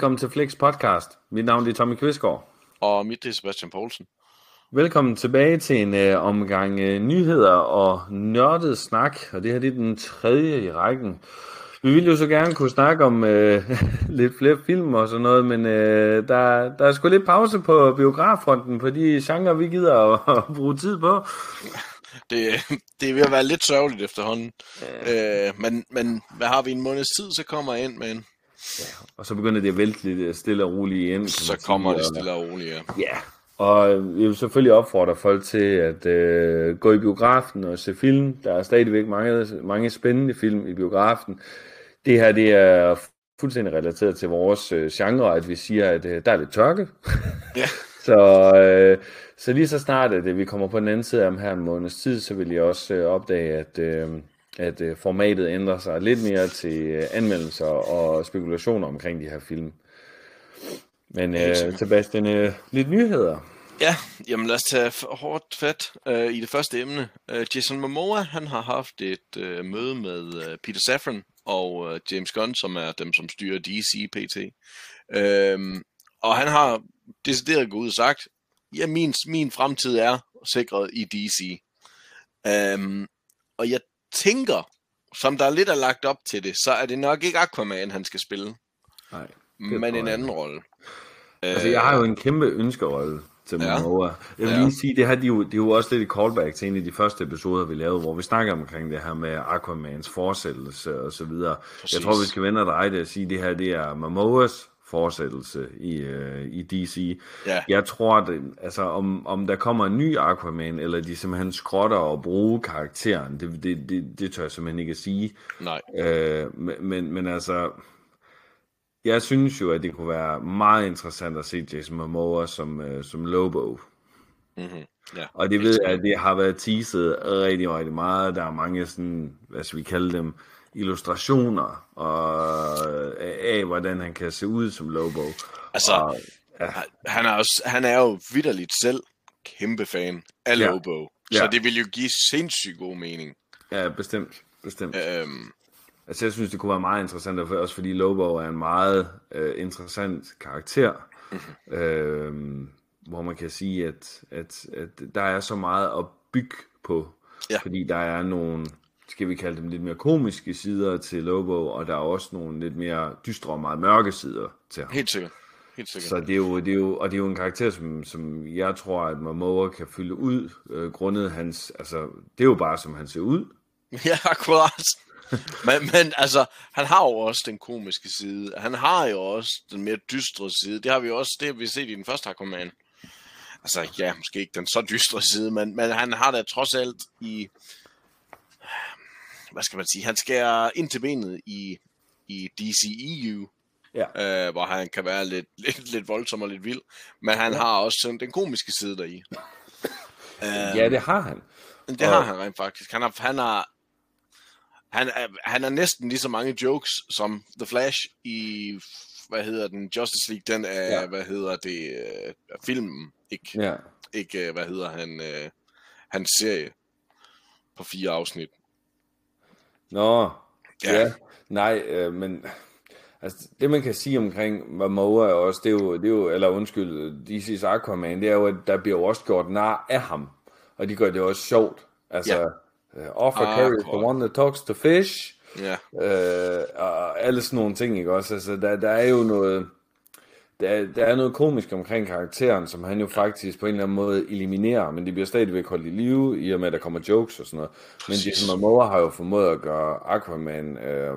Velkommen til Flex Podcast. Mit navn er Tommy Kvistgaard. Og mit er Sebastian Poulsen. Velkommen tilbage til en uh, omgang uh, nyheder og nørdet snak. Og det her det er den tredje i rækken. Vi ville jo så gerne kunne snakke om uh, lidt flere film og sådan noget, men uh, der, der er sgu lidt pause på biograffronten på de genrer, vi gider at, at bruge tid på. Det, det er ved at være lidt sørgeligt efterhånden. Ja. Øh, men, men hvad har vi en måneds tid, så kommer jeg ind med en. Ja, og så begynder det at vælte lidt stille og roligt ind. Så kommer det stille og roligt, ja. Ja, og vi vil selvfølgelig opfordre folk til at øh, gå i biografen og se film. Der er stadigvæk mange, mange spændende film i biografen. Det her det er fuldstændig relateret til vores øh, genre, at vi siger, at øh, der er lidt tørke. Ja. så, øh, så lige så snart, at øh, vi kommer på den anden side om her en måneds tid, så vil jeg også øh, opdage, at, øh, at øh, formatet ændrer sig lidt mere til øh, anmeldelser og spekulationer omkring de her film. Men øh, Sebastian, øh, lidt nyheder. Ja, jamen lad os tage hårdt fat øh, i det første emne. Øh, Jason Momoa, han har haft et øh, møde med øh, Peter Safran og øh, James Gunn, som er dem, som styrer DC PT. Øh, og han har decideret gået ud og sagt, ja, min, min fremtid er sikret i DC. Øh, og jeg tænker, som der lidt er lagt op til det, så er det nok ikke Aquaman, han skal spille. Nej. Men en anden rolle. Altså, jeg har jo en kæmpe ønskerolle til Momoa. Ja. Jeg vil Ja. lige sige, det her de er, jo, det er jo også lidt et callback til en af de første episoder, vi lavede, hvor vi snakker omkring det her med Aquamans fortsættelse og så videre. Præcis. Jeg tror, vi skal vende og dreje det og sige, at det her det er Momoas fortsættelse i, øh, i DC. Ja. Jeg tror, at altså, om, om der kommer en ny Aquaman, eller de simpelthen skrotter og bruge karakteren, det, det, det, det tør jeg simpelthen ikke at sige. Nej. Øh, men, men, men altså, jeg synes jo, at det kunne være meget interessant at se Jason Momoa som, øh, som Lobo. Mm-hmm. Ja. Og det ved jeg, at det har været teaset rigtig, rigtig meget. Der er mange sådan, hvad skal vi kalde dem, illustrationer og, øh, af, hvordan han kan se ud som Lobo. Altså, og, ja, Han er, også, han er jo vidderligt selv kæmpe fan af Ja. Lobo. Så Ja. det vil jo give sindssygt god mening. ja, bestemt. bestemt. Øhm, Altså, jeg synes, det kunne være meget interessant, og også fordi Lobo er en meget øh, interessant karakter, mm-hmm. øh, hvor man kan sige, at, at, at der er så meget at bygge på, Ja. fordi der er nogle, skal vi kalde dem lidt mere komiske sider til Lobo, og der er også nogle lidt mere dystre og meget mørke sider til ham. helt sikkert. Helt sikkert. Så det er jo, det er jo, og det er jo en karakter, som, som jeg tror, at Momoa kan fylde ud, øh, grundet hans, altså, det er jo bare, som han ser ud. Ja, akkurat. men, men altså, han har jo også den komiske side. Han har jo også den mere dystre side. Det har vi også, det har vi set i den første Aquaman. Altså, ja, måske ikke den så dystre side, men, men han har da trods alt i... Hvad skal man sige? Han skærer ind til benet i, i DCEU, Ja. øh, hvor han kan være lidt, lidt, lidt voldsom og lidt vild. Men han har også sådan den komiske side deri. Øh, Ja, det har han. det har han rent faktisk. Han har, han har, han er, han er næsten lige så mange jokes som The Flash i, hvad hedder den, Justice League, den er, Ja. hvad hedder det, øh, filmen, ikke, Ja. ikke, øh, hvad hedder han, øh, hans serie på fire afsnit. Nå, ja. Ja. Nej, øh, men altså, det man kan sige omkring Momoa også, det er jo, det er jo eller undskyld, DC's Aquaman, det er jo, at der bliver også gjort nar af ham. Og de gør det også sjovt. Altså, Ja. Uh, Offer Ah, carries the one that talks to fish. Ja, Øh, og alle sådan nogle ting, ikke også? Altså, der, der er jo noget... Der, er- der er noget komisk omkring karakteren, som han jo faktisk på en eller anden måde eliminerer, men det bliver stadigvæk holdt i live, i og med, at der kommer jokes og sådan noget. Men Præcis. Jason Momoa har jo formået at gøre Aquaman øh,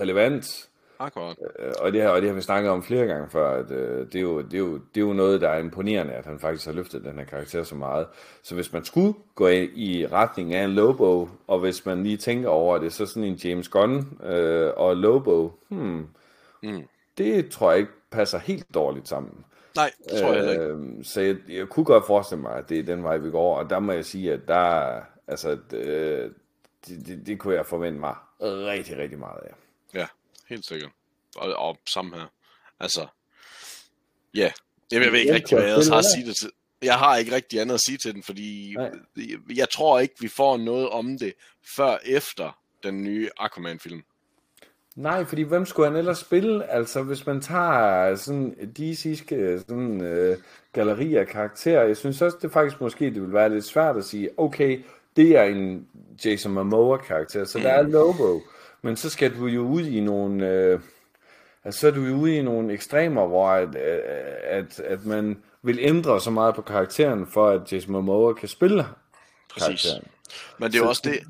relevant, akkurat. øh, og det, her, og det har vi snakket om flere gange før, at øh, det, er jo, det, er jo, det er jo noget, der er imponerende, at han faktisk har løftet den her karakter så meget. Så hvis man skulle gå i, i retning af en Lobo, og hvis man lige tænker over det, så sådan en James Gunn øh, og Lobo, hmm, Mm. det tror jeg ikke passer helt dårligt sammen. Nej, det tror jeg ikke. Øh, så jeg, jeg kunne godt forestille mig, at det er den vej, vi går, og der må jeg sige, at der, altså, det, det, det, det kunne jeg forvente mig rigtig, rigtig meget af. Ja, helt sikkert. Og, og samme her. Altså, ja. Jamen, jeg ved ikke rigtig, hvad jeg har at sige det til. Jeg har ikke rigtig andet at sige til den, fordi Nej. jeg, tror ikke, vi får noget om det før efter den nye Aquaman-film. Nej, fordi hvem skulle han ellers spille? Altså, hvis man tager sådan DC's sådan, øh, galleri af karakterer, jeg synes også, det faktisk måske, det vil være lidt svært at sige, okay, det er en Jason Momoa-karakter, så mm. der er Lobo, men så skal du jo ud i nogle, øh, altså, så er du jo ude i nogle ekstremer, hvor at, at, at man vil ændre så meget på karakteren, for at Jason Momoa kan spille Præcis. karakteren. Men det er jo også det,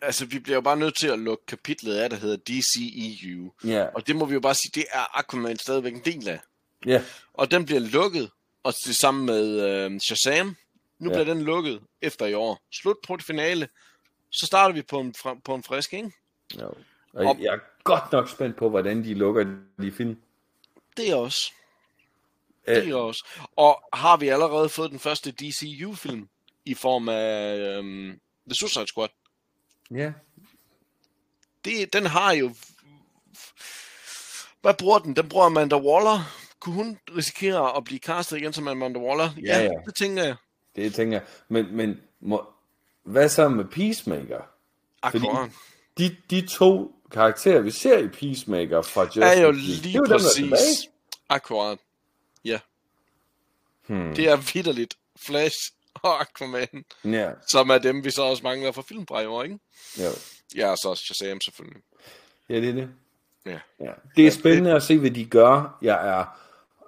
altså vi bliver jo bare nødt til at lukke kapitlet af, der hedder DCEU. Yeah. Og det må vi jo bare sige, det er Aquaman stadigvæk en del af. Ja. Yeah. Og den bliver lukket, og det samme med øh, Shazam. Nu yeah. bliver den lukket efter i år. Slut på det finale. Så starter vi på en, på en frisk, ikke? Jo. Og, og jeg er godt nok spændt på, hvordan de lukker de film. Det er også. Det er også. Og har vi allerede fået den første DCU-film i form af øhm, The Suicide Squad? Ja. Det, den har jo... Hvad bruger den? Den bruger Amanda Waller. Kunne hun risikere at blive castet igen som Amanda Waller? Ja, ja. det tænker jeg. Det tænker jeg. Men, men må, hvad så med Peacemaker? Akkurat. De, de to karakterer, vi ser i Peacemaker fra Justice er jo lige det er præcis. Dem, Akkurat. Ja. Hmm. Det er vidderligt Flash og Aquaman, ja. som er dem, vi så også mangler fra film fra i år, ikke? Jo. Ja, og så også Shazam selvfølgelig. Ja, det er det. Ja. ja. Det er spændende at se, hvad de gør. Jeg er...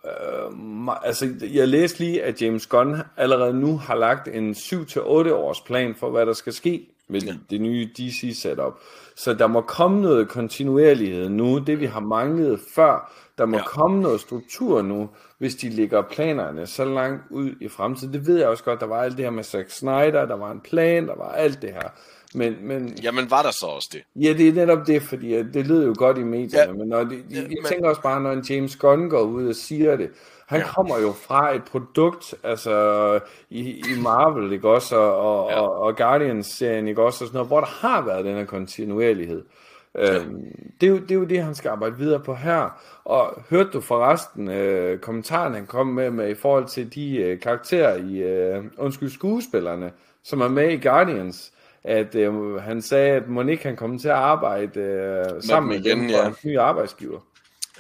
Øh, altså, jeg læste lige, at James Gunn allerede nu har lagt en 7-8 års plan for, hvad der skal ske med ja. det nye DC-setup. Så der må komme noget kontinuerlighed nu, det vi har manglet før. Der må ja. komme noget struktur nu, hvis de lægger planerne så langt ud i fremtiden. Det ved jeg også godt, der var alt det her med Zack Snyder, der var en plan, der var alt det her. Men, men, Jamen var der så også det? Ja, det er netop det, fordi det lyder jo godt i medierne, ja. men når de, de, ja, jeg men... tænker også bare, når en James Gunn går ud og siger det, han ja. kommer jo fra et produkt, altså i, i Marvel, ikke også, og, og, ja. og, og Guardians-serien, ikke også, og sådan noget, hvor der har været den her kontinuerlighed. Ja. Øhm, det, er jo, det er jo det, han skal arbejde videre på her. Og hørte du forresten øh, kommentaren, han kom med, med i forhold til de øh, karakterer i, øh, undskyld, skuespillerne, som er med i Guardians, at øh, han sagde, at Monique kan komme til at arbejde øh, sammen med, igen, dem ja. en ny arbejdsgiver.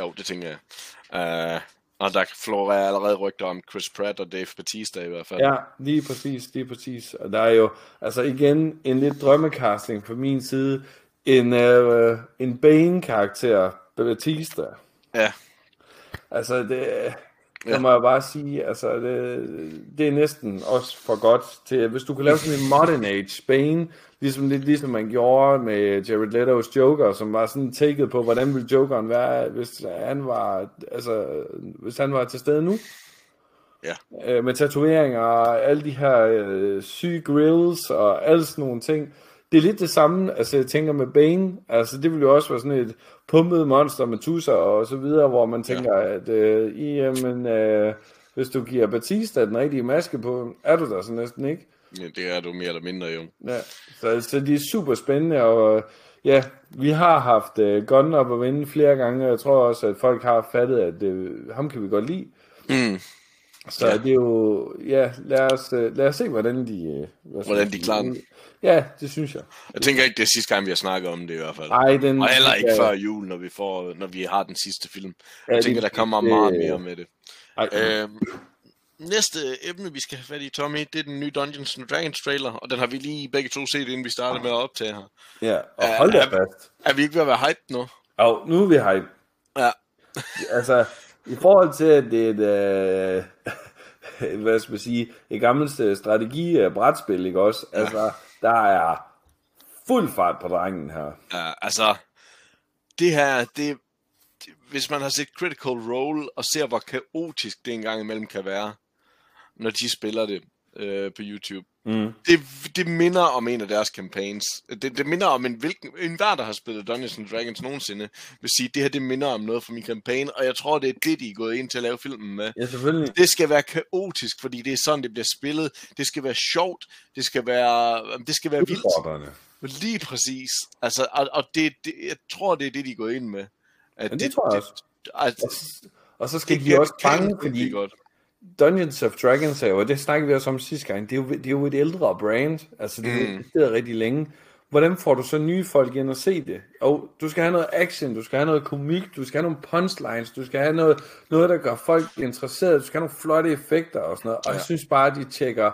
Jo, det tænker jeg. Uh, og der florerer allerede rygter om Chris Pratt og Dave Bautista i hvert fald. Ja, lige præcis, lige præcis. Og der er jo, altså igen, en lidt drømmecasting fra min side. En, øh, en Bane-karakter, Bautista. Ja. Altså, det, det må jeg bare sige, altså, det, det er næsten også for godt til, hvis du kan lave sådan en modern age Bane, ligesom lidt ligesom man gjorde med Jared Leto's Joker, som var sådan taket på, hvordan ville Jokeren være, hvis han var, altså, hvis han var til stede nu. Ja. Øh, med tatoveringer og alle de her øh, syge grills og alle sådan nogle ting. Det er lidt det samme, altså jeg tænker med Bane, altså det ville jo også være sådan et pumpet monster med tusser og så videre, hvor man tænker, ja. at øh, i, jamen, øh, hvis du giver Batista den rigtige maske på, er du der så næsten ikke? Ja, det er du mere eller mindre jo. Ja, så, så de er super spændende, og ja, vi har haft uh, Gunn op og vinde flere gange, og jeg tror også, at folk har fattet, at uh, ham kan vi godt lide. Mm. Så ja. det er jo, ja, lad os, uh, lad os se, hvordan de... Uh, hvordan de klarer den. Ja, det synes jeg. Jeg tænker ikke, det er sidste gang, vi har snakket om det i hvert fald. Nej, den... Og heller ikke før jul, når vi, får, når vi har den sidste film. Jeg ja, tænker, det, der kommer det, meget mere med det. Ej, øhm, næste emne, vi skal have fat i, Tommy, det er den nye Dungeons and Dragons trailer, og den har vi lige begge to set, inden vi startede med at optage her. Ja, og hold da fast. Er, er vi ikke ved at være hype nu? Jo, nu er vi hype. Ja. altså, i forhold til, at det er et, øh, hvad skal man sige, et gammelt øh, strategi-brætspil, ikke også? Ja. Altså, der er fuld fart på drengen her. Ja, altså, det her, det, hvis man har set Critical Role og ser, hvor kaotisk det engang imellem kan være, når de spiller det øh, på YouTube. Mm. Det, det minder om en af deres campaigns. Det, det minder om en, hvilken, en hver, der har spillet Dungeons and Dragons nogensinde, vil sige, det her det minder om noget fra min campaign, og jeg tror, det er det, de er gået ind til at lave filmen med. Ja, selvfølgelig. Det skal være kaotisk, fordi det er sådan, det bliver spillet. Det skal være sjovt. Det skal være, det skal være vildt. Lige præcis. Altså, og, og det, det, jeg tror, det er det, de er gået ind med. At Men det, det tror jeg også. Det, altså, og så skal de også fange, fordi godt. Dungeons of Dragons er jo, og det snakkede vi også om sidste gang, det er jo, det er jo et ældre brand, altså det, mm. det er rigtig længe, hvordan får du så nye folk ind og se det? Og du skal have noget action, du skal have noget komik, du skal have nogle punchlines, du skal have noget, noget der gør folk interesserede, du skal have nogle flotte effekter og sådan noget. Og ja. jeg synes bare, at de tjekker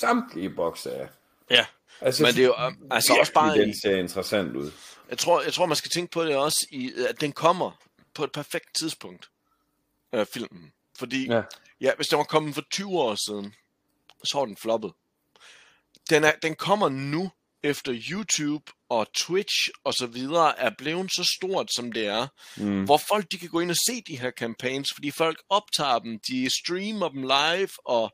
samtlige bokse af. Ja, altså, men det er jo altså også bare... Den ser interessant ud. Jeg tror, jeg tror, man skal tænke på det også, i, at den kommer på et perfekt tidspunkt, øh, filmen. Fordi, ja. ja, hvis den var kommet for 20 år siden, så var den floppet. Den, er, den kommer nu, efter YouTube og Twitch og så videre er blevet så stort, som det er, mm. hvor folk de kan gå ind og se de her campaigns, fordi folk optager dem, de streamer dem live, og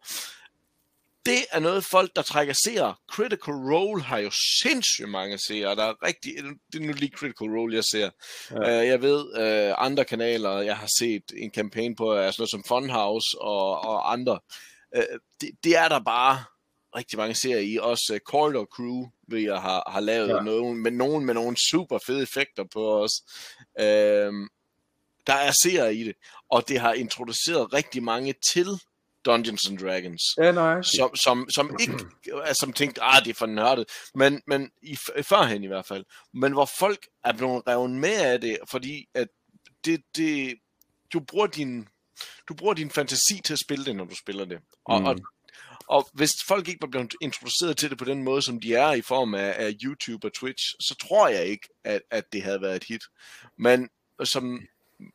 det er noget folk, der trækker seere. Critical Role har jo sindssygt mange seere. Der er rigtig, det er nu lige Critical Role, jeg ser. Ja. Uh, jeg ved, uh, andre kanaler, jeg har set en kampagne på, er sådan noget som Funhouse og, og andre. Uh, det, det er der bare rigtig mange serier i. Også uh, Corridor Crew ved jeg har, har lavet ja. noget, med nogen med nogle super fede effekter på os. Uh, der er serier i det, og det har introduceret rigtig mange til Dungeons and Dragons. Ja, nej. Som, som, som ikke, som tænkte, ah, det er for nørdet, men, men i, førhen i hvert fald. Men hvor folk er blevet revet med af det, fordi at det, det, du bruger din, du bruger din fantasi til at spille det, når du spiller det. Og, mm. og, og hvis folk ikke var blevet introduceret til det på den måde, som de er i form af, af YouTube og Twitch, så tror jeg ikke, at, at det havde været et hit. Men som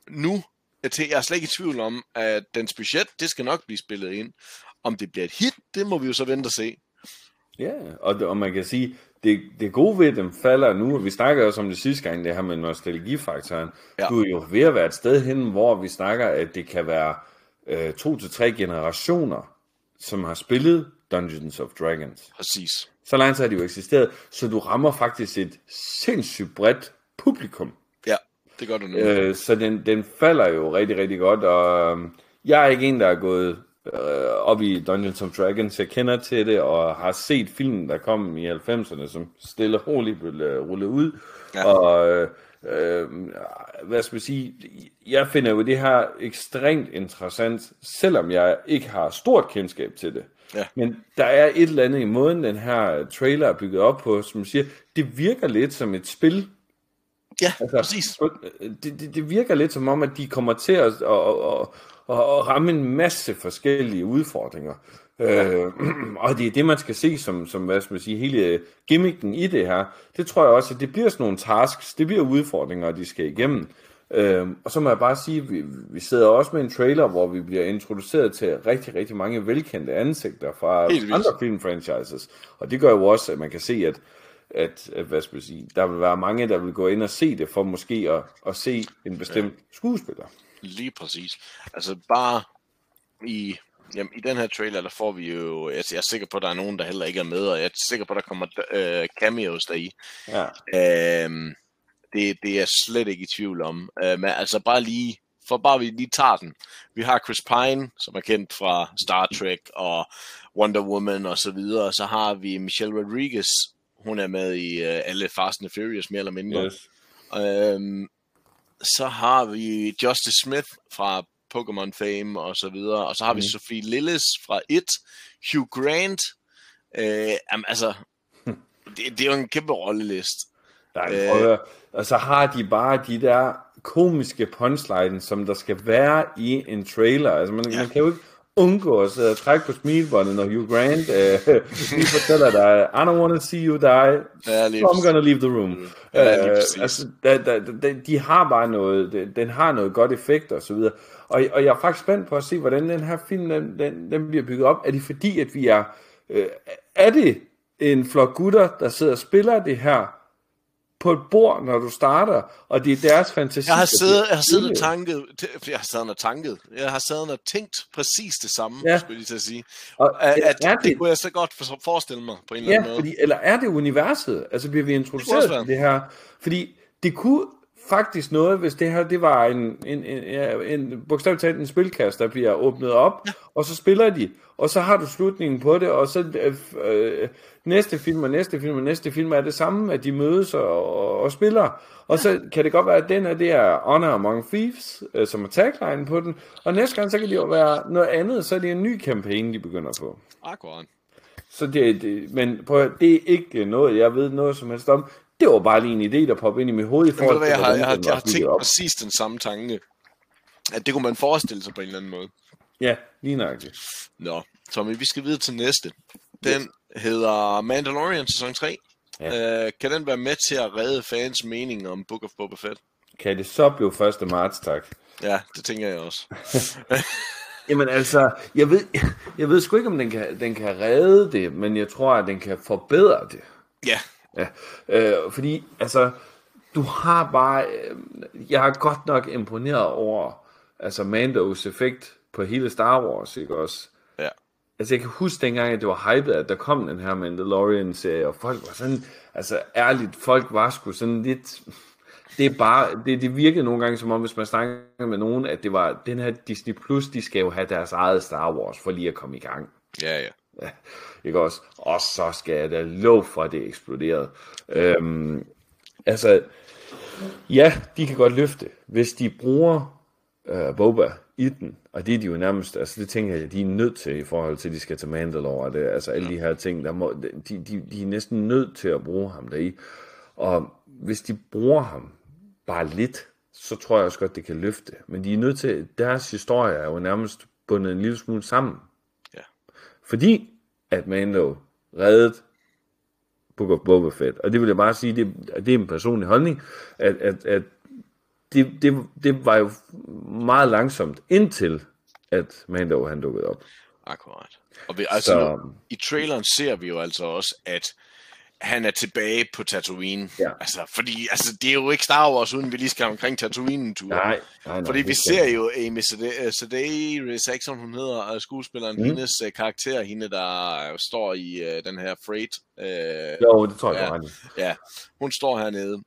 nu jeg er slet ikke i tvivl om, at dens budget, det skal nok blive spillet ind. Om det bliver et hit, det må vi jo så vente og se. Ja, og, og man kan sige, det, det gode ved dem falder nu, og vi snakker også om det sidste gang, det her med nostalgifaktoren. Ja. Du er jo ved at være et sted hen, hvor vi snakker, at det kan være øh, to til tre generationer, som har spillet Dungeons of Dragons. Præcis. Så langt har de jo eksisteret, så du rammer faktisk et sindssygt bredt publikum. Det gør du nu. Øh, så den, den falder jo rigtig, rigtig godt, og øh, jeg er ikke en, der er gået øh, op i Dungeons of Dragons. Jeg kender til det, og har set filmen, der kom i 90'erne, som stille og roligt blev uh, rullet ud. Ja. Og øh, øh, hvad skal man sige, jeg finder jo det her ekstremt interessant, selvom jeg ikke har stort kendskab til det. Ja. Men der er et eller andet i måden, den her trailer er bygget op på, som siger, det virker lidt som et spil, Ja, altså, præcis. Det, det, det virker lidt som om, at de kommer til at, at, at, at, ramme en masse forskellige udfordringer. Ja. Øh, og det er det, man skal se som, som hvad skal man sige, hele gimmicken i det her. Det tror jeg også, at det bliver sådan nogle tasks, det bliver udfordringer, de skal igennem. Øh, og så må jeg bare sige, at vi, vi sidder også med en trailer, hvor vi bliver introduceret til rigtig, rigtig mange velkendte ansigter fra andre filmfranchises. Og det gør jo også, at man kan se, at at, at hvad skal man sige, der vil være mange, der vil gå ind og se det, for måske at, at se en bestemt ja. skuespiller. Lige præcis. Altså bare i, jamen, i den her trailer, der får vi jo, jeg, jeg er sikker på, at der er nogen, der heller ikke er med, og jeg er sikker på, at der kommer øh, cameos deri. Ja. Øhm, det, det er jeg slet ikke i tvivl om. Øh, men altså bare lige, for bare vi lige tager den. Vi har Chris Pine, som er kendt fra Star Trek og Wonder Woman og så videre. Så har vi Michelle Rodriguez, hun er med i uh, alle Fast and Furious, mere eller mindre. Yes. Øhm, så har vi Justice Smith fra Pokémon Fame og så videre. Og så har mm. vi Sophie Lillis fra It. Hugh Grant. Øh, jamen, altså, det, det er jo en kæmpe rollelist. Nej, øh, og så har de bare de der komiske punchlines, som der skal være i en trailer. Altså, man, ja. man kan jo ikke undgå at sidde og trække på smilbåndet, når Hugh Grant øh, lige fortæller dig, I don't want to see you die, ja, so I'm gonna leave the room. Ja, øh, altså, da, da, da, de har bare noget, den har noget godt effekt og så videre. Og, og jeg er faktisk spændt på at se, hvordan den her film, den, den, den bliver bygget op. Er det fordi, at vi er, øh, er det en flok gutter, der sidder og spiller det her, på et bord, når du starter, og det er deres fantasi. Jeg har siddet, jeg har siddet og tanket, jeg har siddet og tanket, jeg har siddet og tænkt præcis det samme, ja. skulle jeg at sige. Og, at, at det, det, kunne jeg så godt forestille mig på en eller anden måde. Fordi, eller er det universet? Altså bliver vi introduceret til det her? Fordi det kunne faktisk noget, hvis det her det var en, en, en, en, en bogstaveligt talt en spilkast, der bliver åbnet op, ja. og så spiller de, og så har du slutningen på det, og så øh, øh, næste film og næste film og næste film er det samme, at de mødes og, og, og spiller. Og så kan det godt være, at den her, det er Honor Among Thieves, øh, som er tagline på den, og næste gang, så kan det jo være noget andet, så er det en ny kampagne, de begynder på. Akkurat. Så det, det, men prøv, det er ikke noget, jeg ved noget som helst om. Det var bare lige en idé, der poppede ind i mit hoved i forhold hvad, jeg har, jeg har, jeg har tænkt op. præcis den samme tanke. At det kunne man forestille sig på en eller anden måde. Ja, lige nøjagtigt. Nå, Tommy, vi skal videre til næste. Den hedder Mandalorian sæson 3. Ja. Øh, kan den være med til at redde fans mening om Book of Boba Fett? Kan det så blive 1. marts, tak? Ja, det tænker jeg også. Jamen altså, jeg ved, jeg ved sgu ikke, om den kan, den kan redde det, men jeg tror, at den kan forbedre det. Ja, Ja, øh, fordi altså, du har bare, øh, jeg er godt nok imponeret over, altså Mandos effekt på hele Star Wars, ikke også? ja. Altså jeg kan huske dengang, at det var hypet, at der kom den her Mandalorian-serie, og folk var sådan, altså ærligt, folk var sgu sådan lidt, det er bare, det, det virkede nogle gange som om, hvis man snakker med nogen, at det var, den her Disney Plus, de skal jo have deres eget Star Wars, for lige at komme i gang. Ja, ja. Ja, ikke også? Og så skal jeg da lov for, at det eksploderede. Øhm, altså, ja, de kan godt løfte, hvis de bruger øh, Boba i den, og det er de jo nærmest, altså det tænker jeg, de er nødt til i forhold til, at de skal til Mandalore, det, altså alle de her ting, der må, de, de, de er næsten nødt til at bruge ham deri. Og hvis de bruger ham bare lidt, så tror jeg også godt, det kan løfte. Men de er nødt til, deres historie er jo nærmest bundet en lille smule sammen. Fordi at Mando reddede Book of Boba Fett. Og det vil jeg bare sige, det, det er en personlig holdning, at, at, at det, det, det var jo meget langsomt, indtil at Mando han dukkede op. Akkurat. Og vi, altså, Så- nu, i traileren ser vi jo altså også, at han er tilbage på Tatooine. Ja. Altså, fordi altså, det er jo ikke Star Wars, uden vi lige skal omkring Tatooine tur. Nej, nej, nej. Fordi vi ser jo Amy Sedaris, Saxon, hun hedder, skuespilleren, mm. hendes uh, karakter, hende der øh, står i uh, den her freight. Uh, Jo, det tror jeg, Ja. i. ja, hun står hernede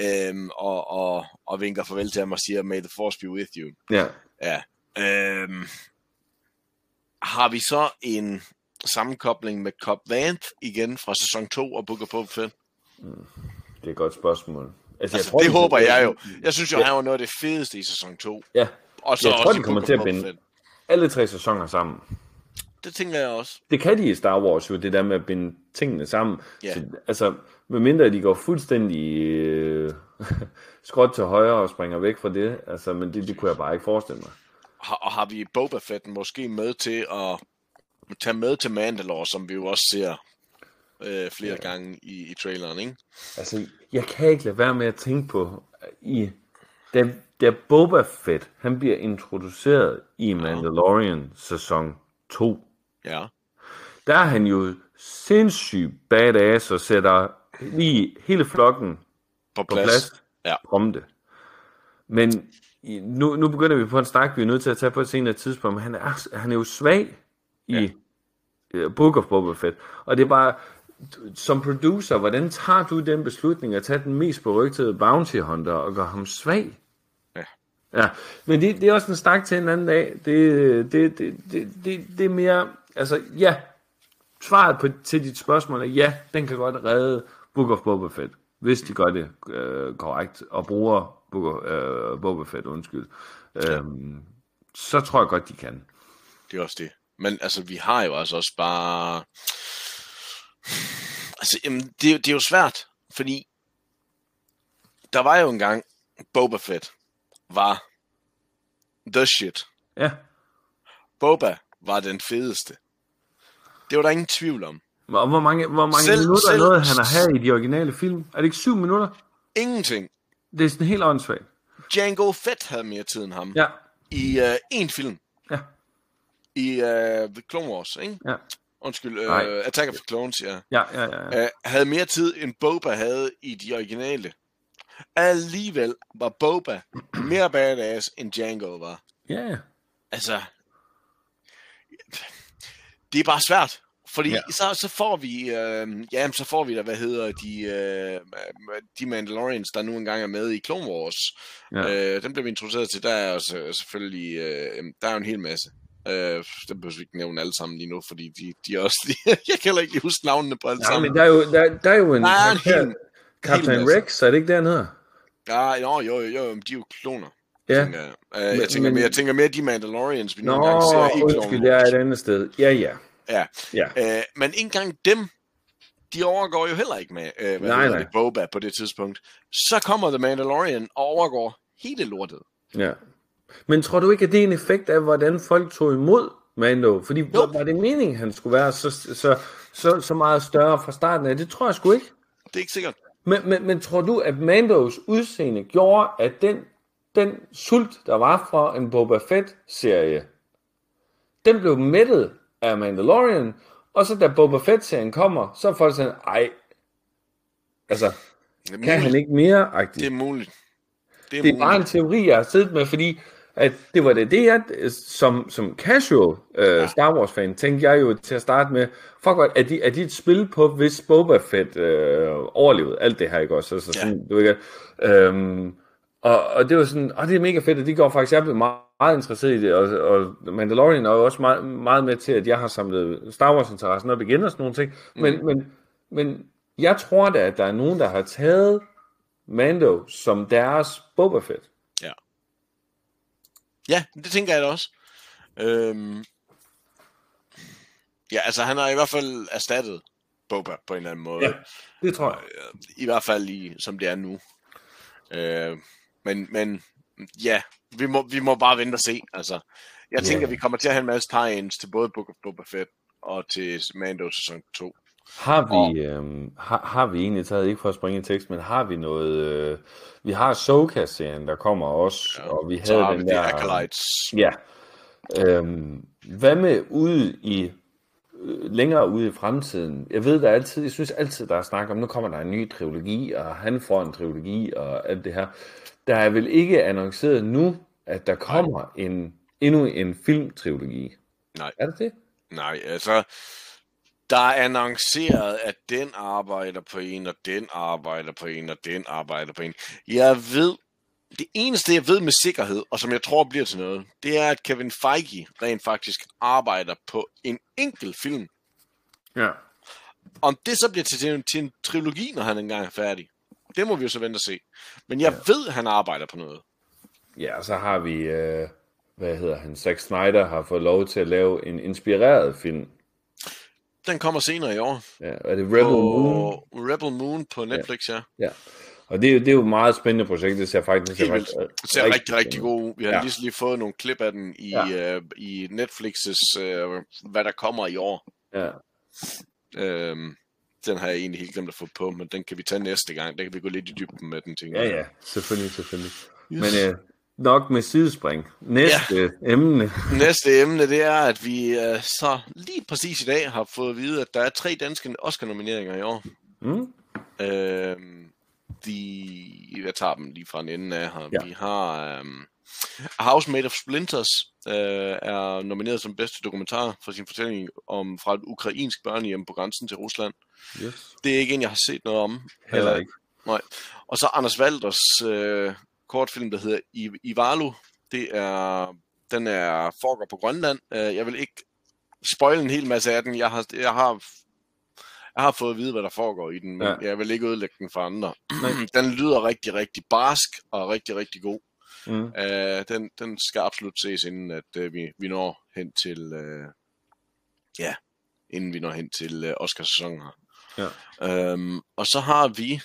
øhm, og, og, og vinker farvel til ham og siger, May the force be with you. Ja. Ja. Øhm, har vi så en sammenkobling med Cobb Vanth igen fra sæson 2 og Book of Boba Fett? Det er et godt spørgsmål. Altså, Altså, tror, det de- håber jeg jo. Jeg synes jo, han var noget af det fedeste i sæson 2. Ja, Og så jeg tror, også de kommer til at binde alle tre sæsoner sammen. Det tænker jeg også. Det kan de i Star Wars jo, det der med at binde tingene sammen. Ja. Så, altså, medmindre de går fuldstændig øh, skråt til højre og springer væk fra det, altså, men det, det kunne jeg bare ikke forestille mig. Har, og har vi Boba Fett måske med til at tage med til Mandalore, som vi jo også ser øh, flere ja. gange i, i traileren, ikke? Altså, jeg kan ikke lade være med at tænke på, i, da, da Boba Fett, han bliver introduceret i Mandalorian sæson 2, Ja. der er han jo sindssygt badass og sætter lige hele flokken På på plads. plads Ja. prompte. Men nu, nu begynder vi på en snak, vi er nødt til at tage på et senere tidspunkt, men han er, han er jo svag i ja. Book of Boba Fett. Og det er bare, som producer, hvordan tager du den beslutning at tage den mest berygtede bounty hunter og gøre ham svag? Ja. Ja, men det, det er også en snak til en anden dag. Det, det, det, det, det, det er mere, altså ja, svaret på, til dit spørgsmål er ja, den kan godt redde Book of Boba Fett, hvis de gør det øh, korrekt, og bruger Book of, øh, Boba Fett, undskyld. Øhm, så tror jeg godt, de kan. Det er også det. Men altså, vi har jo altså også bare... Altså, jamen, det, er jo- det er jo svært, fordi der var jo engang, Boba Fett var the shit. Ja, Boba var den fedeste. Det var der ingen tvivl om. og hvor mange, hvor mange Selv- minutter selv- noget han har her i de originale film? Er det ikke syv minutter? Ingenting. Det er sådan helt åndssvagt. Django Fett havde mere tid end ham. Ja, I uh, en film. ja, I uh, The Clone Wars, ikke? ja, Undskyld, uh, Nej. Attack of the Clones, ja. ja, ja, ja. ja. uh, havde mere tid, end Boba havde i de originale. Alligevel var Boba mere badass, end Django var. ja, ja. Altså, det er bare svært. Fordi ja. Så, så får vi, øh, ja, så får vi da, hvad hedder de, øh, de Mandalorians, der nu engang er med i Clone Wars. Ja. Øh, dem bliver vi introduceret til. Der er jo så- selvfølgelig, øh, der er en hel masse. Øh, dem behøver vi ikke nævne alle sammen lige nu, fordi de, de er også, de, jeg kan heller ikke huske navnene på alle Ja, sammen. men der er jo, der, der er jo en, Der er en hel- Captain. Rex, er det ikke hedder? Ja, jo, jo, jo, jo, de er jo kloner. Ja. Tænker jeg. Øh, jeg, Men- tænker mere, jeg tænker mere de Mandalorians, vi Nå, nogle gange ser i undskyld, det er et andet sted. Ja, ja. Ja. Ja. Øh, men ikke engang dem, de overgår jo heller ikke med øh, hvad Nej, nej, nej. det, Boba på det tidspunkt. Så kommer The Mandalorian og overgår hele lortet. Ja. Men tror du ikke, at det er en effekt af, hvordan folk tog imod Mando? Fordi var, var det meningen, han skulle være så, så, så, så meget større fra starten af? Det tror jeg sgu ikke. Det er ikke sikkert. Men, men, men tror du, at Mandos udseende gjorde, at den, den sult, der var for en Boba Fett-serie, den blev mættet af Mandalorian, og så da Boba Fett-serien kommer, så er folk sådan, ej, altså, kan han muligt. ikke mere? -agtigt. Det er muligt. Det er, Det er bare en muligt. teori, jeg har siddet med, fordi at det var det, det jeg, som, som casual øh, Star Wars-fan, tænkte jeg jo til at starte med, fuck godt, er de, er de et spil på, hvis Boba Fett øh, overlevede alt det her, ikke også? Altså, sådan, du ved ikke, øhm, og, og det var sådan, og det er mega fedt, og de går faktisk, jeg blev meget, meget interesseret i det, og, og Mandalorian er jo også meget, meget med til, at jeg har samlet Star Wars-interessen op igen og sådan nogle ting, men, Mm. men, men jeg tror da, at der er nogen, der har taget Mando som deres Boba Fett. Ja. Det tænker jeg da også. Øhm... Ja, altså han har i hvert fald erstattet Boba på en eller anden måde. Ja. Det tror jeg. I hvert fald i, som det er nu. Øh, men, men ja, vi må, vi må bare vente og se. Altså, jeg tænker, Ja. vi kommer til at have en masse tie-ins til både Book of Boba Fett og til Mando sæson 2. Har vi, øhm, har, har vi egentlig taget, ikke for at springe i tekst, men har vi noget, øh, vi har Soka-serien, der kommer også, ja, og vi havde vi den der, Acolytes. ja, øhm, hvad med ude i, øh, længere ude i fremtiden? Jeg ved, der er altid, jeg synes altid, der er snak om, nu kommer der en ny trilogi, og han får en trilogi, og alt det her. Der er vel ikke annonceret nu, at der kommer en, endnu en filmtrilogi. Nej. Er det det? Nej, altså, der er annonceret, at den arbejder på en, og den arbejder på en, og den arbejder på en. Jeg ved, det eneste jeg ved med sikkerhed, og som jeg tror bliver til noget, det er, at Kevin Feige rent faktisk arbejder på en enkelt film. Ja. Om det så bliver til, til, en, til en trilogi, når han engang er færdig, det må vi jo så vente og se. Men jeg ja. ved, at han arbejder på noget. Ja, og så har vi, øh, hvad hedder han, Zack Snyder har fået lov til at lave en inspireret film. Den kommer senere i år. Ja, er det Rebel Moon? på Rebel Moon på Netflix, ja. Ja. Og det, er jo- det er jo et meget spændende projekt, det ser faktisk, Helt vildt. Det ser rigtig, rigtig god ud. Vi har Ja. ja. lige, lige fået nogle klip af den i, Ja. ja. øh, i Netflix's, øh, hvad der kommer i år. Ja. Øhm, den har jeg egentlig helt glemt at få på, men den kan vi tage næste gang. Der kan vi gå lidt i dybden med den, tænker ja, ja, selvfølgelig, selvfølgelig. Yes. Men øh, nok med sidespring. Næste ja. emne. Næste emne, det er, at vi øh, så lige præcis i dag har fået at vide, at der er tre danske Oscar-nomineringer i år. Mm? Øhm, de, jeg tager dem lige fra en ende af her. Ja. Vi har A House Made of Splinters, øh, er nomineret som bedste dokumentar for sin fortælling om fra et ukrainsk børnehjem på grænsen til Rusland. Yes. Det er ikke en, jeg har set noget om. Heller Øh, ikke. Nej. Og så Anders Valders øh, kortfilm, der hedder I- Ivalo. Det er, den er foregår på Grønland. Øh, jeg vil ikke spoil en hel masse af den. Jeg har, jeg har, jeg har fået at vide, hvad der foregår i den, men Ja. jeg vil ikke ødelægge den for andre. Nej. den lyder rigtig, rigtig barsk og rigtig, rigtig god. Mm. Øh, den, den skal absolut ses, inden at øh, vi, vi når hen til, øh, ja, inden vi når hen til øh, Oscarsæsonen her. Ja. Øhm, og så har vi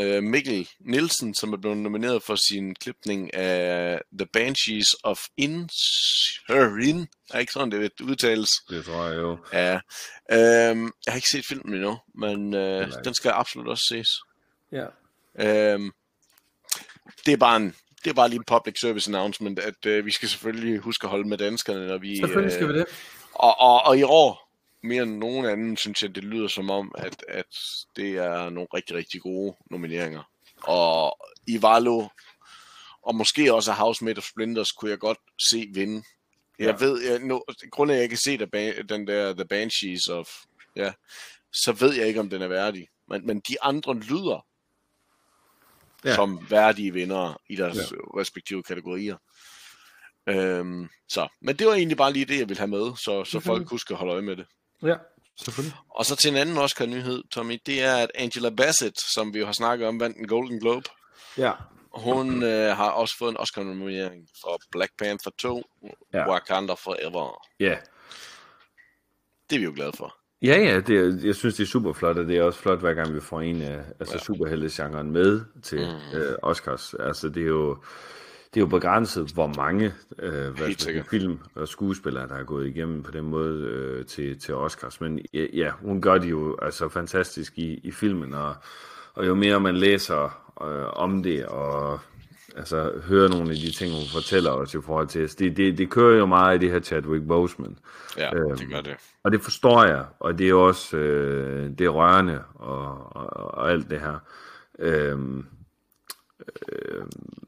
øh, Mikkel Nielsen, som er blevet nomineret for sin klipning af The Banshees of Inisherin. Er ikke sådan, det udtales? Det tror jeg jo. Ja. Øhm, jeg har ikke set filmen endnu, men øh, den skal absolut også ses. Ja. Øhm, det er bare en det er bare lige en public service announcement, at øh, vi skal selvfølgelig huske at holde med danskerne, når vi... Selvfølgelig skal øh, vi det. og, og, og i år, mere end nogen anden, synes jeg, det lyder som om, at, at det er nogle rigtig, rigtig gode nomineringer. Og Ivalo, og måske også House Made of Splinters, kunne jeg godt se vinde. Jeg Ja. ved, jeg, no, grunden af, at jeg kan se der, den der The Banshees of, ja, så ved jeg ikke, om den er værdig. Men, men de andre lyder Ja. som værdige vindere i deres ja. respektive kategorier. Øhm, så, men det var egentlig bare lige det, jeg ville have med, så, så folk husker at holde øje med det. Ja, selvfølgelig. Og så til en anden Oscar-nyhed, Tommy, det er, at Angela Bassett, som vi jo har snakket om, vandt en Golden Globe. Ja. Hun øh, har også fået en Oscar-nominering for Black Panther 2, Ja. Wakanda Forever. Ja. Det er vi jo glade for. Ja, ja, det er, jeg synes, det er super flot, og det er også flot, hver gang vi får en af altså ja. superheltegenren med til mm. øh, Oscars. Altså, det er jo det er jo begrænset, hvor mange øh, hvad film og skuespillere, der er gået igennem på den måde øh, til, til Oscars. Men ja, ja, hun gør det jo altså fantastisk i, i filmen, og, og jo mere man læser øh, om det, og altså, hører nogle af de ting, hun fortæller os i forhold til, det, det, det kører jo meget i det her Chadwick Boseman. Ja, øhm, det gør det. Og det forstår jeg, og det er også øh, det er rørende og, og, og alt det her. Øhm, øh,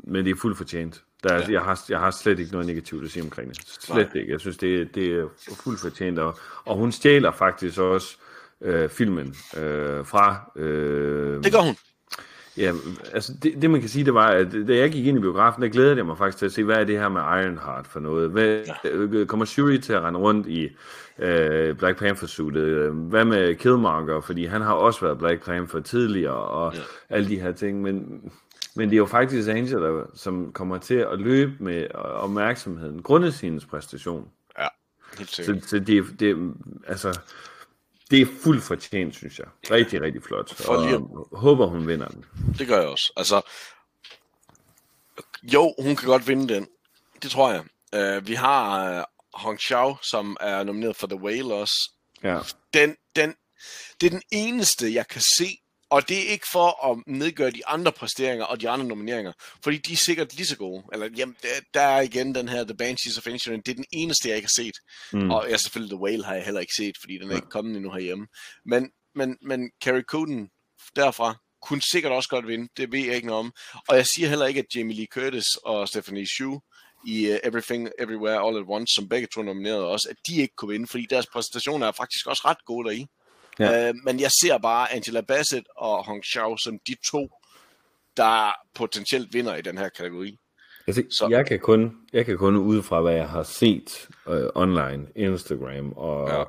men det er fuldt fortjent. Der er, ja. jeg, har, jeg har slet ikke noget negativt at sige omkring det. Slet Nej. ikke. Jeg synes, det, det er fuldt fortjent. Og, og hun stjæler faktisk også øh, filmen øh, fra... Øh, det gør hun. Ja, altså det, det man kan sige, det var, at da jeg gik ind i biografen, der glædede jeg mig faktisk til at se, hvad er det her med Ironheart for noget? Hvad, ja. Kommer Shuri til at rende rundt i øh, Black Panther-suitet? Hvad med Killmonger? Fordi han har også været Black Panther tidligere, og ja. alle de her ting, men men det er jo faktisk Angela, som kommer til at løbe med opmærksomheden, grundet sin præstation. Ja, helt sikkert. Så, så det, det, altså, det er fuldt fortjent, synes jeg. Rigtig, rigtig flot. Og lige... håber, hun vinder den. Det gør jeg også. Altså, jo, hun kan godt vinde den. Det tror jeg. Uh, vi har uh, Hong Xiao, som er nomineret for The Whale også. Ja. Den, den, det er den eneste, jeg kan se, og det er ikke for at nedgøre de andre præsteringer og de andre nomineringer, fordi de er sikkert lige så gode. Eller, jamen, der er igen den her The Banshees of Inisherin. Det er den eneste, jeg ikke har set. Mm. Og ja, selvfølgelig The Whale har jeg heller ikke set, fordi den er ikke kommet endnu herhjemme. Men, men, men Carrie Cooten derfra kunne sikkert også godt vinde. Det ved jeg ikke noget om. Og jeg siger heller ikke, at Jamie Lee Curtis og Stephanie Shu i uh, Everything Everywhere All at Once, som begge to nominerede også, at de ikke kunne vinde, fordi deres præstationer er faktisk også ret gode deri. Ja. Øh, men jeg ser bare Angela Bassett og Hong Xiao som de to, der potentielt vinder i den her kategori. Altså, så. Jeg, kan kun, jeg kan kun ud fra, hvad jeg har set uh, online, Instagram og ja.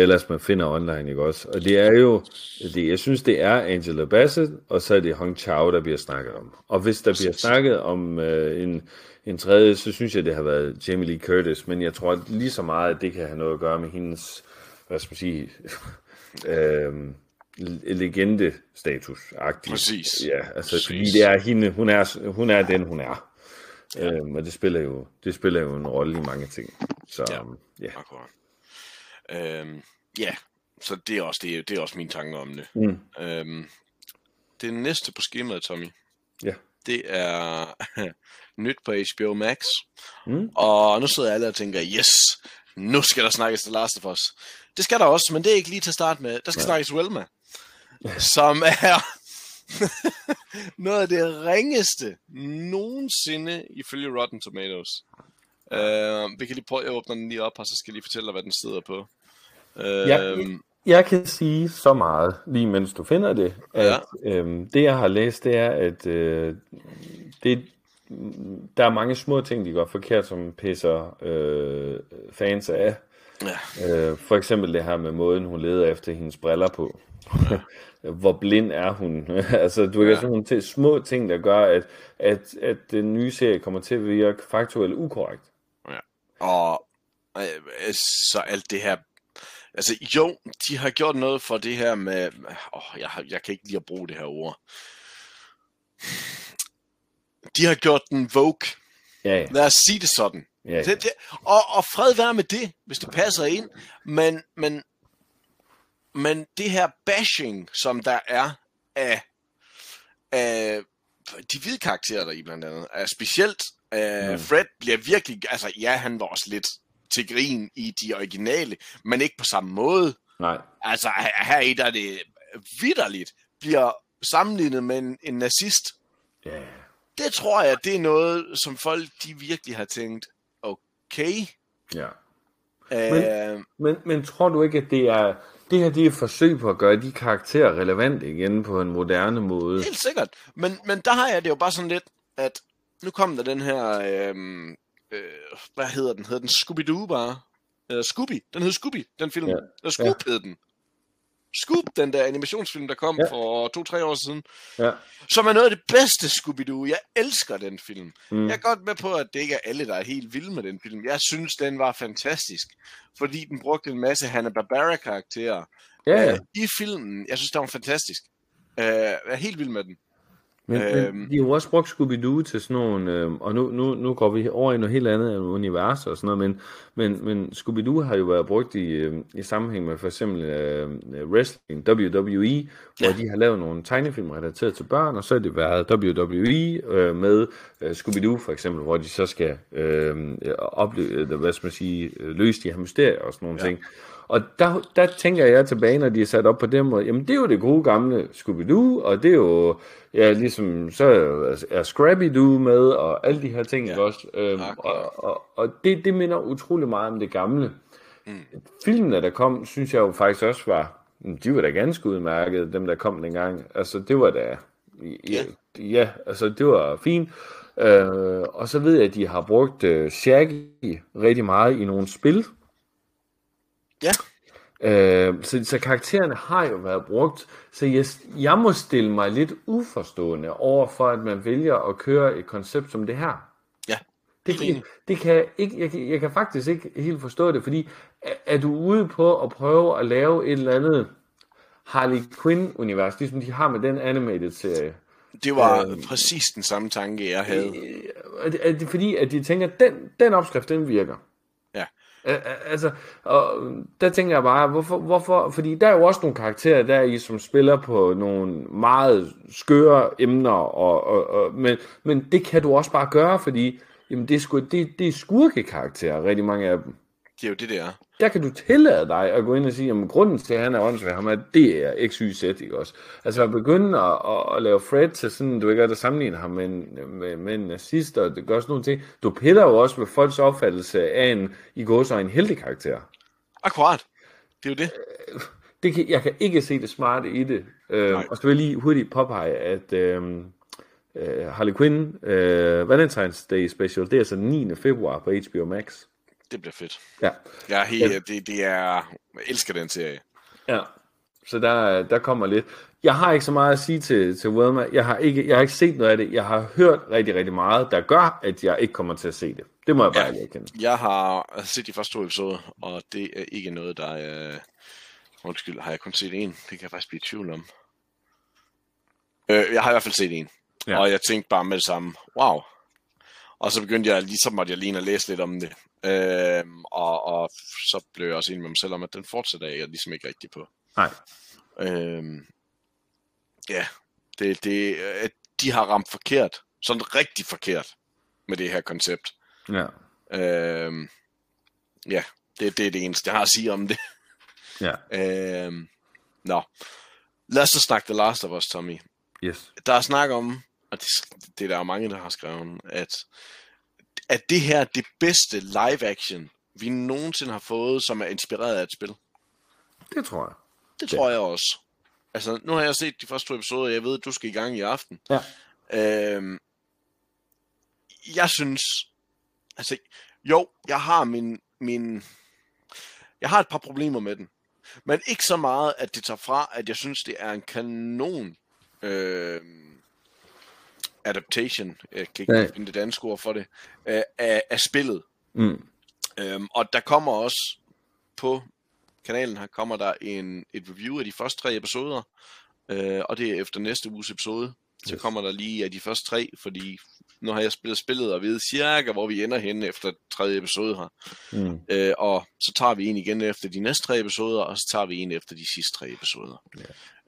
ellers man finder online, ikke også? Og det er jo, det, jeg synes, det er Angela Bassett, og så er det Hong Chao, der bliver snakket om. Og hvis der bliver snakket om uh, en, en tredje, så synes jeg, det har været Jamie Lee Curtis, men jeg tror lige så meget, at det kan have noget at gøre med hendes, hvad skal man sige, øh, legende-status. Præcis. Ja, altså, Præcis. fordi det er hende, hun er, hun er den, hun er. Ja. Øhm, og det spiller, jo, det spiller jo en rolle i mange ting. Så, ja, ja. akkurat. Øhm, ja, så det er også, det, det er også min tanke om det. Mm. Øhm, det næste på skemaet, Tommy, ja. det er nyt på HBO Max. Mm. Og nu sidder alle og tænker, yes, nu skal der snakkes The Last of Us. Det skal der også, men det er ikke lige til at starte med. Der skal ja. snakkes Wilma, som er noget af det ringeste nogensinde ifølge Rotten Tomatoes. Uh, vi kan lige prøve at åbne den lige op, og så skal jeg lige fortælle dig, hvad den sidder på. Uh, jeg, jeg kan sige så meget, lige mens du finder det, at ja. øhm, det jeg har læst, det er, at øh, det, der er mange små ting, de gør forkert, som pisser øh, fans af. Ja. Øh, for eksempel det her med måden, hun leder efter hendes briller på. Ja. Hvor blind er hun? altså, du kan ja. sådan nogle små ting, der gør, at, at, at den nye serie kommer til at virke faktuelt ukorrekt. Ja. Og øh, så alt det her Altså jo, de har gjort noget for det her med, åh, jeg, jeg kan ikke lide at bruge det her ord. De har gjort den vogue. Ja, ja. Lad os sige det sådan. Ja, ja. Det, det, og, og fred være med det, hvis det passer ind. Men, men, men det her bashing, som der er af, af de hvide karakterer der i blandt andet, er specielt uh, mm. Fred bliver virkelig, altså ja, han var også lidt til grin i de originale, men ikke på samme måde. Nej. Altså her i der er det vidderligt, bliver sammenlignet med en, en nazist. Ja. Yeah. Det tror jeg, det er noget, som folk de virkelig har tænkt, okay. Ja. Men, uh, men, men tror du ikke, at det er det her det er et forsøg på at gøre de karakterer relevante igen på en moderne måde? Helt sikkert. Men, men der har jeg det jo bare sådan lidt, at nu kom der den her, øh, øh, hvad hedder den? Hedder den Scooby-Doo bare? Uh, Scooby. Den hed Scooby, den film. Ja. Eller Scoop ja. hed den. Scoop, den der animationsfilm, der kom Ja. for to-tre år siden, Ja. som er noget af det bedste Scooby-Doo. Jeg elsker den film. Mm. Jeg er godt med på, at det ikke er alle, der er helt vilde med den film. Jeg synes, den var fantastisk, fordi den brugte en masse Hanna-Barbera-karakterer ja. øh, i filmen. Jeg synes, den var fantastisk. Øh, jeg er helt vild med den. Men, Øhm. men de har jo også brugt Scooby-Doo til sådan nogle, øh, og nu, nu, nu går vi over i noget helt andet univers og sådan noget, men, men, men Scooby-Doo har jo været brugt i, øh, i sammenhæng med for eksempel øh, wrestling, WWE, hvor Ja. de har lavet nogle tegnefilm relateret til børn, og så har det været WWE øh, med øh, Scooby-Doo for eksempel, hvor de så skal øh, opleve, hvad skal man sige, øh, løse de her mysterier og sådan nogle. Ja. ting. Og der, der tænker jeg tilbage, når de er sat op på den måde, jamen det er jo det gode gamle Scooby-Doo, og det er jo, ja, ligesom, så er Scrappy-Doo med, og alle de her ting, ja. Også? Øhm, Akkurat. og og, og det, det minder utrolig meget om det gamle. Mm. Filmene, der kom, synes jeg jo faktisk også var, de var da ganske udmærkede, dem der kom dengang. Altså, det var da, ja, ja altså, det var fint. Øh, og så ved jeg, at de har brugt øh, Shaggy rigtig meget i nogle spil. Ja. Øh, så, så karaktererne har jo været brugt, så jeg, jeg må stille mig lidt uforstående over for, at man vælger at køre et koncept som det her. Ja, Det, enig. det kan jeg, ikke, jeg, kan- jeg kan faktisk ikke helt forstå det, fordi er, er du ude på at prøve at lave et eller andet Harley Quinn-univers, ligesom de har med den animated-serie? Det var Øhm. præcis den samme tanke, jeg havde. Er det, er det fordi, at de tænker, at den, den opskrift, den virker? Altså, og øhm, der tænker jeg bare, hvorfor, hvorfor, fordi der er jo også nogle karakterer der i, som spiller på nogle meget skøre emner, og, og, og, men, men det kan du også bare gøre, fordi jamen det, er sku, det, det er skurkekarakterer, rigtig mange af dem. Det er jo det, det er. Der kan du tillade dig at gå ind og sige, at grunden til, at han er åndssvær, ham er, det er x, y, z, ikke også? Altså at begynde at, at, at lave Fred til sådan, du ikke at sammenligne ham med en, med, med en nazist, og det gør sådan nogle ting. Du piller jo også med folks opfattelse af en, i går så en heldig karakter. Akkurat. Det er jo det. Det kan, jeg kan ikke se det smarte i det. Øh, og så vil jeg lige hurtigt påpege, at øh, øh, Harley Quinn øh, Valentine's Day Special, det er så 9. februar på HBO Max. Det bliver fedt. Ja. Jeg er helt, det, det er, jeg elsker den serie. Ja, så der, der kommer lidt. Jeg har ikke så meget at sige til, til Wilma. Jeg har, ikke, jeg har ikke set noget af det. Jeg har hørt rigtig, rigtig meget, der gør, at jeg ikke kommer til at se det. Det må jeg bare Ja. ja. erkende. Jeg har set de første to episoder, og det er ikke noget, der er... Undskyld, har jeg kun set en? Det kan jeg faktisk blive i tvivl om. Øh, jeg har i hvert fald set en. Ja. Ja. Og jeg tænkte bare med det samme, wow. Og så begyndte jeg, lige så måtte jeg lige og læse lidt om det. Øh, og, og så blev jeg også enig med mig selv om, at den fortsætter jeg ligesom ikke rigtig på. Nej. Øhm, ja, det, det, øh, de har ramt forkert. Sådan rigtig forkert med det her koncept. Ja. Øhm, ja, det, det er det eneste, jeg har at sige om det. Ja. Øhm, nå, lad os så snakke The Last of Us, Tommy. Yes. Der er snak om, og det, det er der jo mange, der har skrevet, at, at det her er det bedste live action, vi nogensinde har fået, som er inspireret af et spil. Det tror jeg. Det Ja. tror jeg også. Altså, nu har jeg set de første to episoder, jeg ved, at du skal i gang i aften. Ja. Øhm, jeg synes, altså, jo, jeg har min, min, jeg har et par problemer med den. Men ikke så meget, at det tager fra, at jeg synes, det er en kanon øh, adaptation, jeg kan ikke Ja. finde det danske ord for det, øh, af, af spillet. Mm. Øhm, og der kommer også på kanalen her, kommer der en, et review af de første tre episoder, øh, og det er efter næste uges episode. Så kommer der lige af de første tre, fordi nu har jeg spillet spillet og ved cirka, hvor vi ender henne efter tredje episode her. Mm. Øh, og så tager vi en igen efter de næste tre episoder, og så tager vi en efter de sidste tre episoder.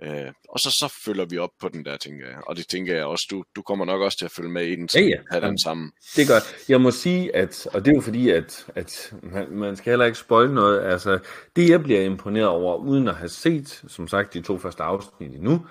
Øh, og så, så følger vi op på den der, tænker jeg. Og det tænker jeg også, du, du kommer nok også til at følge med i den, så Ja, ja. have den sammen. Det er godt. Jeg må sige, at, og det er jo fordi, at, at man, man skal heller ikke spoil noget. Altså, det jeg bliver imponeret over, uden at have set, som sagt, de to første afsnit endnu,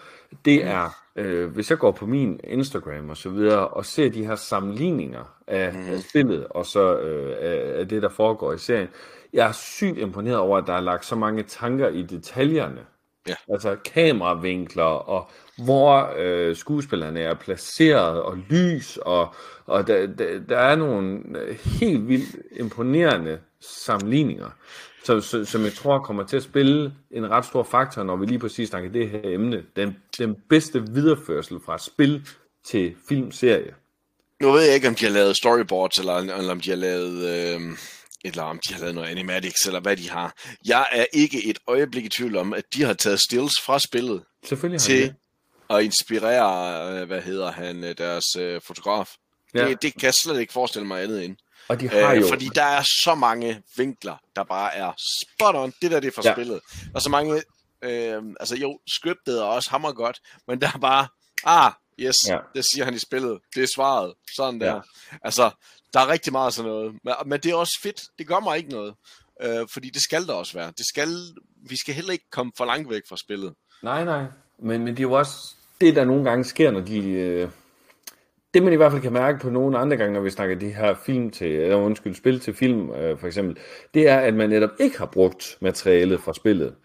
det er, øh, hvis jeg går på min Instagram og så videre, og ser de her sammenligninger af, mm. af spillet, og så øh, af, af det, der foregår i serien, jeg er sygt imponeret over, at der er lagt så mange tanker i detaljerne Ja. Altså kameravinkler, og hvor øh, skuespillerne er placeret, og lys, og, og der, der, der er nogle øh, helt vildt imponerende sammenligninger, som, som, som jeg tror kommer til at spille en ret stor faktor, når vi lige præcis snakker det her emne. Den, den bedste videreførsel fra spil til filmserie. Nu ved jeg ikke, om de har lavet storyboards, eller, eller om de har lavet... Øh, eller om de har lavet noget animatics, eller hvad de har. Jeg er ikke et øjeblik i tvivl om, at de har taget stills fra spillet Selvfølgelig har til det. at inspirere, øh, hvad hedder han, øh, deres øh, fotograf. Ja. Det, det kan jeg slet ikke forestille mig andet end. Og de har Øh, jo... fordi der er så mange vinkler, der bare er spot on. Det der, det er for Ja. spillet. Og så mange, øh, altså jo, scriptet er også hammer godt, men der er bare, ah, yes, Ja. det siger han i spillet. Det er svaret. Sådan der. Ja. Altså, der er rigtig meget sådan noget. Men, men det er også fedt. Det gør mig ikke noget. Øh, fordi det skal der også være. Det skal, vi skal heller ikke komme for langt væk fra spillet. Nej, nej. Men, men det er jo også det, der nogle gange sker, når de... Øh... Det man i hvert fald kan mærke på nogle andre gange, når vi snakker de her film til, eller undskyld, spil til film øh, for eksempel, det er, at man netop ikke har brugt materialet fra spillet.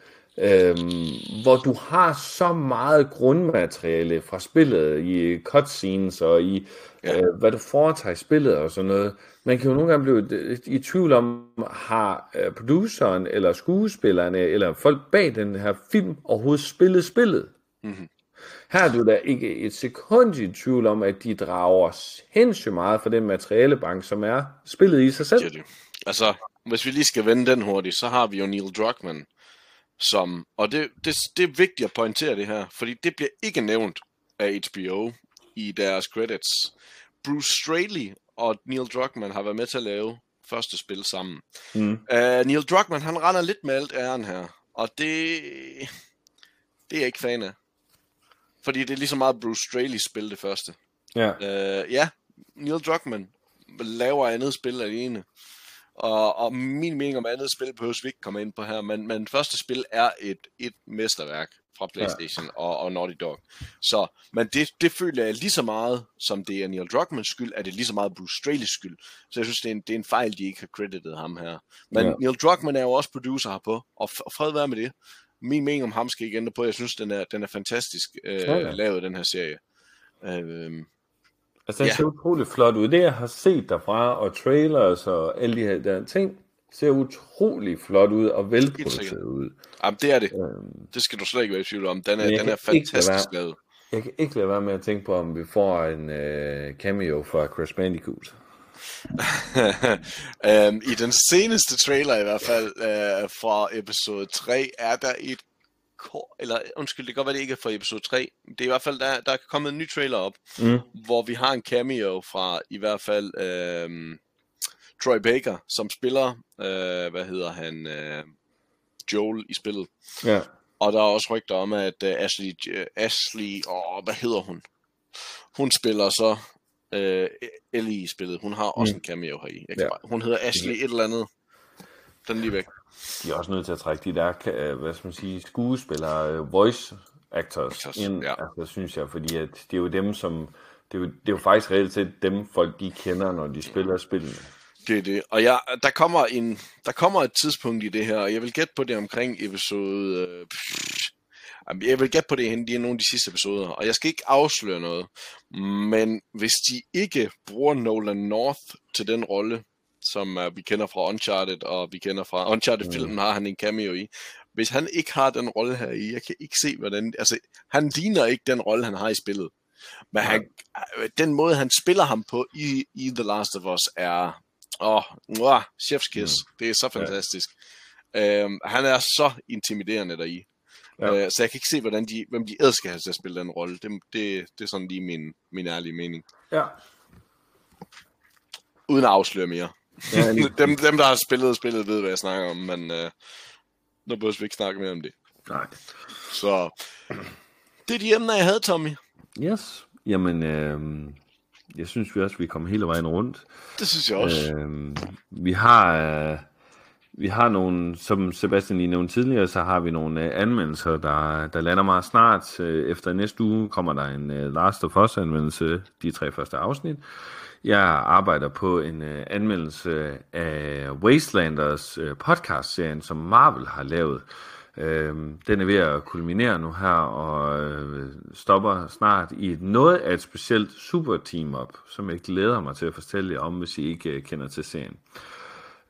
Øhm, hvor du har så meget grundmateriale fra spillet i cutscenes og i Ja. øh, hvad du foretager i spillet og sådan noget. Man kan jo nogle gange blive øh, i tvivl om, har øh, produceren eller skuespillerne eller folk bag den her film overhovedet spillet spillet? Mhm. Her er du da ikke et sekund i tvivl om, at de drager sindssygt meget fra den materialebank, som er spillet i sig selv. Det det. Altså, hvis vi lige skal vende den hurtigt, så har vi jo Neil Druckmann, som, og det, det, det er vigtigt at pointere det her, fordi det bliver ikke nævnt af HBO i deres credits. Bruce Straley og Neil Druckmann har været med til at lave første spil sammen. Mm. Uh, Neil Druckmann, han render lidt med alt æren her, og det, det er jeg ikke fan af. Fordi det er lige så meget Bruce Straley's spil det første. Ja. Øh, ja, Neil Druckmann laver andet spil alene. Og, og min mening om andet spil behøver vi ikke komme ind på her, men, men første spil er et, et mesterværk fra PlayStation ja. og, og Naughty Dog. Så, men det, det føler jeg lige så meget, som det er Neil Druckmanns skyld, er det lige så meget Bruce Straley's skyld. Så jeg synes, det er en, det er en fejl, de ikke har credited ham her. Men Ja. Neil Druckmann er jo også producer herpå, og, og fred være med det. Min mening om ham skal ikke ændre på. Jeg synes, den er, den er fantastisk øh, ja. lavet, den her serie. Øh, Altså, den Ja. ser utroligt flot ud. Det, jeg har set derfra, og trailers og alle de her der ting, ser utrolig flot ud og velproduceret ud. Jamen, det er det. Øhm, Det skal du slet ikke være i tvivl om. Den er, den er fantastisk lavet. Jeg kan ikke lade være med at tænke på, om vi får en øh, cameo fra Crash Bandicoot. um, I den seneste trailer i hvert fald uh, fra episode 3 er der et kor- eller undskyld, det kan godt være, det ikke er fra episode 3. Det er i hvert fald, der, der er kommet en ny trailer op, Mm. hvor vi har en cameo fra i hvert fald øhm, Troy Baker, som spiller, øh, hvad hedder han, øh, Joel i spillet. Ja. Og der er også rygter om, at uh, Ashley, uh, Ashley, åh, hvad hedder hun? Hun spiller så uh, Ellie i spillet. Hun har også Mm. en cameo her i. Jeg Ja. bare, hun hedder Ashley et eller andet. Den lige væk. De er også nødt til at trække de der, øh, hvad skal man sige, skuespillere, øh, voice actors Actors, ind, ja. altså, synes jeg, fordi at det er jo dem, som, det er jo, det er jo faktisk reelt set dem, folk de kender, når de spiller spillene. Det er det. Og jeg, der, kommer en, der kommer et tidspunkt i det her, og jeg vil gætte på det omkring episode... Øh, jeg vil gætte på det hen, det er nogle af de sidste episoder, og jeg skal ikke afsløre noget, men hvis de ikke bruger Nolan North til den rolle, som uh, vi kender fra Uncharted, og vi kender fra Uncharted-filmen, har han en cameo i. Hvis han ikke har den rolle her i, jeg kan ikke se, hvordan... Altså, han ligner ikke den rolle, han har i spillet. Men han, øh, den måde, han spiller ham på i, i The Last of Us, er... Åh, oh, chef's kiss. Mm. Det er så fantastisk. Ja. Øhm, han er så intimiderende deri. Ja. Øh, så jeg kan ikke se, hvordan de, hvem de ellers skal have til at spille den rolle. Det, det, det er sådan lige min, min ærlige mening. Ja. Uden at afsløre mere. Ja lige, dem, dem, der har spillet spillet, ved, hvad jeg snakker om, men øh, nu behøver vi ikke snakke mere om det. nej. Så det er de emner, jeg havde, Tommy. Yes. Jamen, øh, jeg synes vi også, vi kommer hele vejen rundt. Det synes jeg også. Øh. Vi har øh, vi har nogle, som Sebastian lige nævnte tidligere, så har vi nogle øh, anmeldelser, der, der lander meget snart. Øh, efter næste uge kommer der en øh, Last of Us anmeldelse, de tre første afsnit. Jeg arbejder på en øh, anmeldelse af Wastelanders øh, podcast-serien, som Marvel har lavet. Øh, den er ved at kulminere nu her, og øh, stopper snart i et noget af et specielt super team op, som jeg glæder mig til at fortælle jer om, hvis I ikke øh, kender til serien.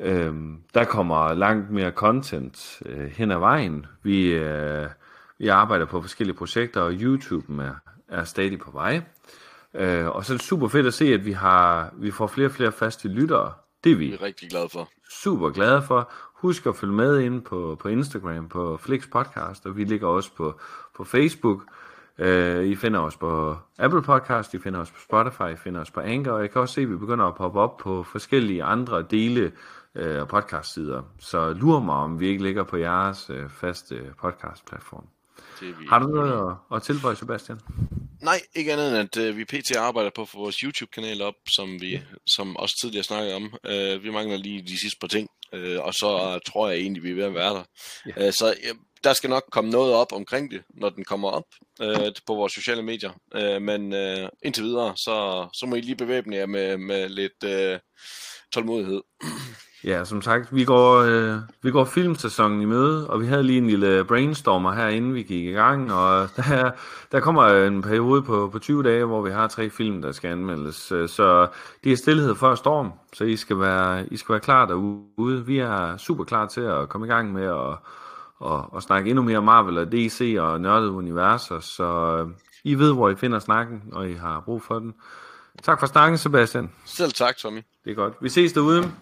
Øh, der kommer langt mere content øh, hen ad vejen. Vi, øh, vi arbejder på forskellige projekter, og YouTube er, er stadig på vej. Øh, og så er det super fedt at se, at vi, har, vi får flere og flere faste lyttere. Det er vi, Vi er rigtig glade for. super glade for. Husk at følge med ind på, på Instagram, på Flix Podcast, og vi ligger også på, på Facebook. Uh, I finder os på Apple Podcast, I finder os på Spotify, I finder os på Anchor, og jeg kan også se, at vi begynder at poppe op på forskellige andre dele af uh, podcast-sider. Så lur mig, om vi ikke ligger på jeres uh, faste podcast-platform. Har du noget at, at tilføje, Sebastian? Nej, ikke andet end at øh, vi pt. arbejder på at få vores YouTube-kanal op, som vi som også tidligere snakkede om. Øh, vi mangler lige de sidste par ting, øh, og så tror jeg egentlig, vi er ved at være der. Ja. Øh, så øh, der skal nok komme noget op omkring det, når den kommer op øh, på vores sociale medier. Øh, men øh, indtil videre, så, så må I lige bevæbne jer med, med lidt øh, tålmodighed. Ja, som sagt, vi går, øh, vi går filmsæsonen i møde, og vi havde lige en lille brainstormer her, inden vi gik i gang, og der, der kommer en periode på, på 20 dage, hvor vi har tre film, der skal anmeldes. Øh, Så det er stillhed før storm, så I skal være, I skal være klar derude. Vi er super klar til at komme i gang med at, at, at snakke endnu mere Marvel og DC og nørdede universer, så øh, I ved, hvor I finder snakken, og I har brug for den. Tak for snakken, Sebastian. Selv tak, Tommy. Det er godt. Vi ses derude.